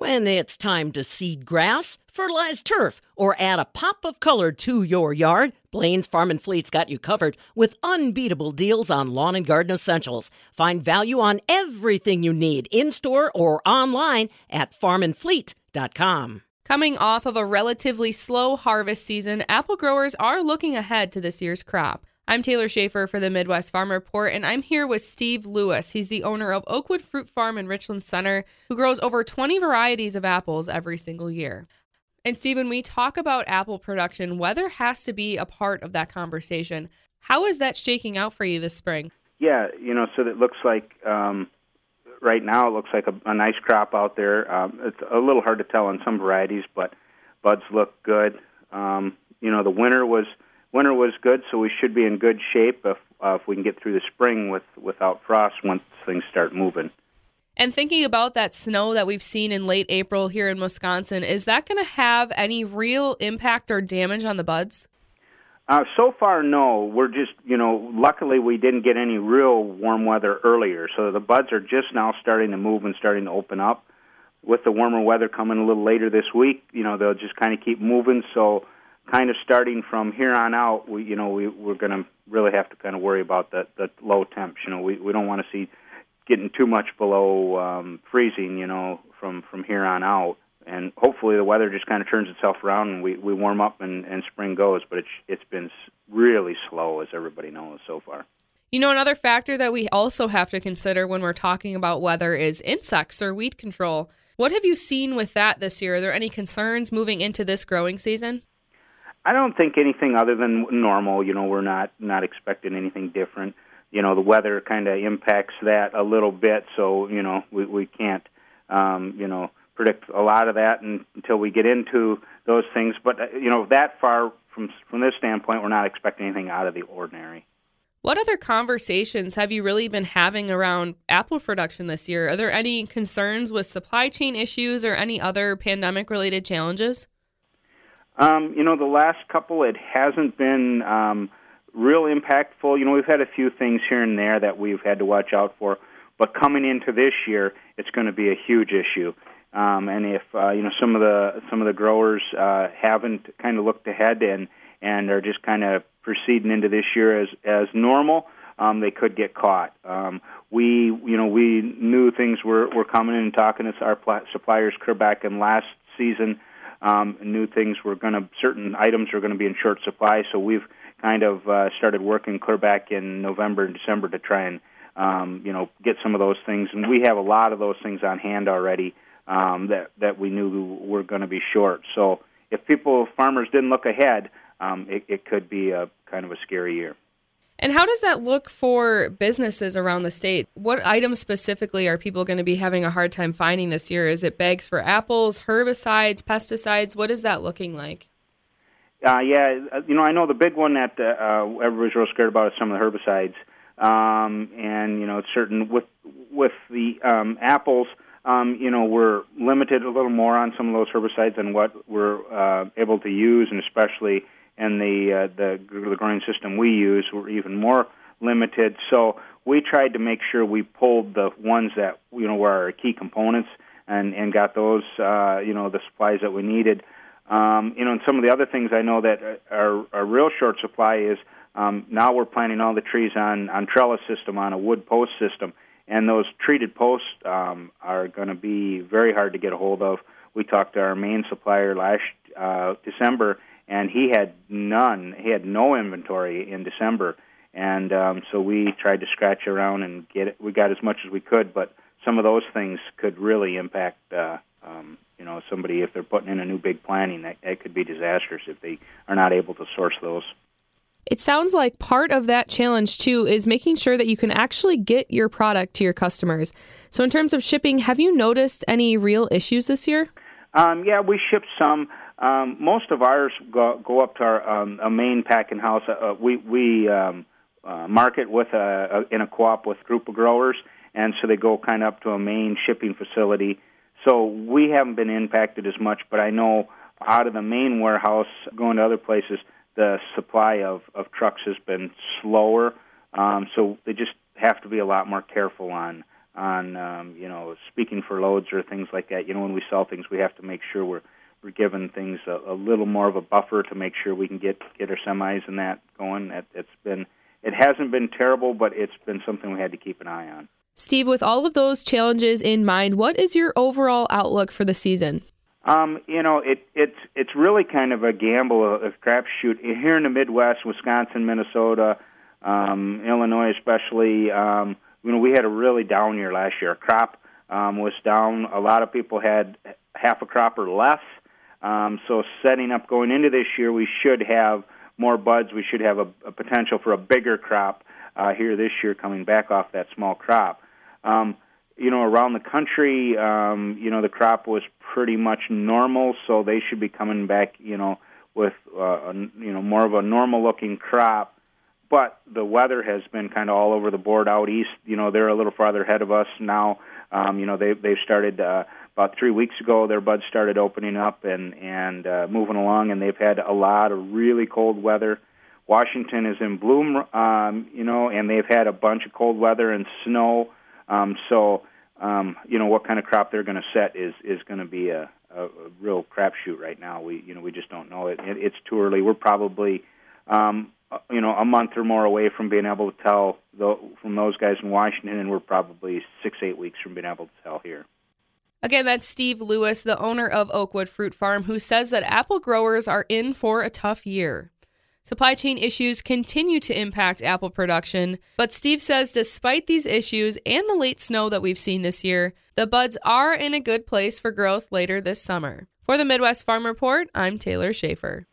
When it's time to seed grass, fertilize turf, or add a pop of color to your yard, Blain's Farm and Fleet's got you covered with unbeatable deals on lawn and garden essentials. Find value on everything you need in store or online at farmandfleet.com. Coming off of a relatively slow harvest season, apple growers are looking ahead to this year's crop. I'm Taylor Schaefer for the Midwest Farm Report, and I'm here with Steve Lewis. He's the owner of Oakwood Fruit Farm in Richland Center, who grows over 20 varieties of apples every single year. And Steve, when we talk about apple production, weather has to be a part of that conversation. How is that shaking out for you this spring? Yeah, you know, so it looks like um, right now it looks like a, a nice crop out there. Um, it's a little hard to tell on some varieties, but buds look good. Um, you know, the winter was winter was good, so we should be in good shape if uh, if we can get through the spring with without frost once things start moving. And thinking about that snow that we've seen in late April here in Wisconsin, is that going to have any real impact or damage on the buds? Uh, so far, no. We're just, you know, luckily we didn't get any real warm weather earlier, so the buds are just now starting to move and starting to open up. With the warmer weather coming a little later this week, you know, they'll just kind of keep moving. So kind of starting from here on out, we you know we we're going to really have to kind of worry about the the low temps. You know, we we don't want to see getting too much below um, freezing. You know, from from here on out, and hopefully the weather just kind of turns itself around and we we warm up and and spring goes. But it's it's been really slow, as everybody knows so far. You know, another factor that we also have to consider when we're talking about weather is insects or weed control. What have you seen with that this year? Are there any concerns moving into this growing season? I don't think anything other than normal. You know, we're not not expecting anything different. You know, the weather kind of impacts that a little bit, so you know we we can't um, you know predict a lot of that until we get into those things. But uh, you know, that far from from this standpoint, we're not expecting anything out of the ordinary. What other conversations have you really been having around apple production this year? Are there any concerns with supply chain issues or any other pandemic related challenges? Um, you know, the last couple, it hasn't been um, real impactful. You know, we've had a few things here and there that we've had to watch out for, but coming into this year, it's going to be a huge issue. Um, and if uh, you know some of the some of the growers uh, haven't kind of looked ahead and and are just kind of proceeding into this year as as normal, um, they could get caught. Um, we you know we knew things were were coming in and talking to our pl- suppliers back in last season um, knew things were going to certain items are going to be in short supply. So we've kind of uh, started working clear back in November and December to try and um, you know get some of those things, and we have a lot of those things on hand already um, that that we knew were going to be short. So if people farmers didn't look ahead, um, it, it could be a kind of a scary year. And how does that look for businesses around the state? What items specifically are people going to be having a hard time finding this year? Is it bags for apples, herbicides, pesticides? What is that looking like? Uh, yeah, uh, you know, I know the big one that uh, uh, everybody's real scared about is some of the herbicides, um, and you know, certain with with the um, apples, um, you know, we're limited a little more on some of those herbicides than what we're uh, able to use, and especially and the uh, the the growing system we use were even more limited. So we tried to make sure we pulled the ones that you know were our key components and and got those uh, you know the supplies that we needed. Um, you know, and some of the other things I know that are, are real short supply is um, now we're planting all the trees on on trellis system on a wood post system, and those treated posts um, are going to be very hard to get a hold of. We talked to our main supplier last uh, December, and he had none. He had no inventory in December, and um, so we tried to scratch around and get it. We got as much as we could, but some of those things could really impact. Uh, um, you know, somebody if they're putting in a new big planning, that, that could be disastrous if they are not able to source those. It sounds like part of that challenge too is making sure that you can actually get your product to your customers. So, in terms of shipping, have you noticed any real issues this year? Um, yeah, we shipped some. Um, most of ours go, go up to our um, a main packing house. Uh, uh, we we um, uh, market with a, a in a co-op with a group of growers, and so they go kind of up to a main shipping facility. So we haven't been impacted as much, but I know out of the main warehouse going to other places, the supply of of trucks has been slower. Um, so they just have to be a lot more careful on on um, you know speaking for loads or things like that. You know, when we sell things, we have to make sure we're we're giving things a, a little more of a buffer to make sure we can get get our semis and that going. It, it's been it hasn't been terrible, but it's been something we had to keep an eye on. Steve, with all of those challenges in mind, what is your overall outlook for the season? Um, you know, it, it's it's really kind of a gamble, a, a crapshoot here in the Midwest, Wisconsin, Minnesota, um, Illinois, especially. Um, you know, we had a really down year last year. Crop um, was down. A lot of people had half a crop or less. Um, so setting up going into this year, we should have more buds. We should have a, a potential for a bigger crop uh, here this year, coming back off that small crop. Um, you know, around the country, um, you know, the crop was pretty much normal, so they should be coming back, you know, with uh, a, you know more of a normal-looking crop. But the weather has been kind of all over the board out east. You know, they're a little farther ahead of us now. Um, you know, they they've started uh, about three weeks ago. Their buds started opening up and and uh, moving along, and they've had a lot of really cold weather. Washington is in bloom, um, you know, and they've had a bunch of cold weather and snow. Um, so, um, you know, what kind of crop they're going to set is is going to be a, a, a real crapshoot right now. We, you know, we just don't know it. it it's too early. We're probably, um, Uh, you know, a month or more away from being able to tell the, from those guys in Washington, and we're probably six, eight weeks from being able to tell here. Again, that's Steve Lewis, the owner of Oakwood Fruit Farm, who says that apple growers are in for a tough year. Supply chain issues continue to impact apple production, but Steve says despite these issues and the late snow that we've seen this year, the buds are in a good place for growth later this summer. For the Midwest Farm Report, I'm Taylor Schaefer.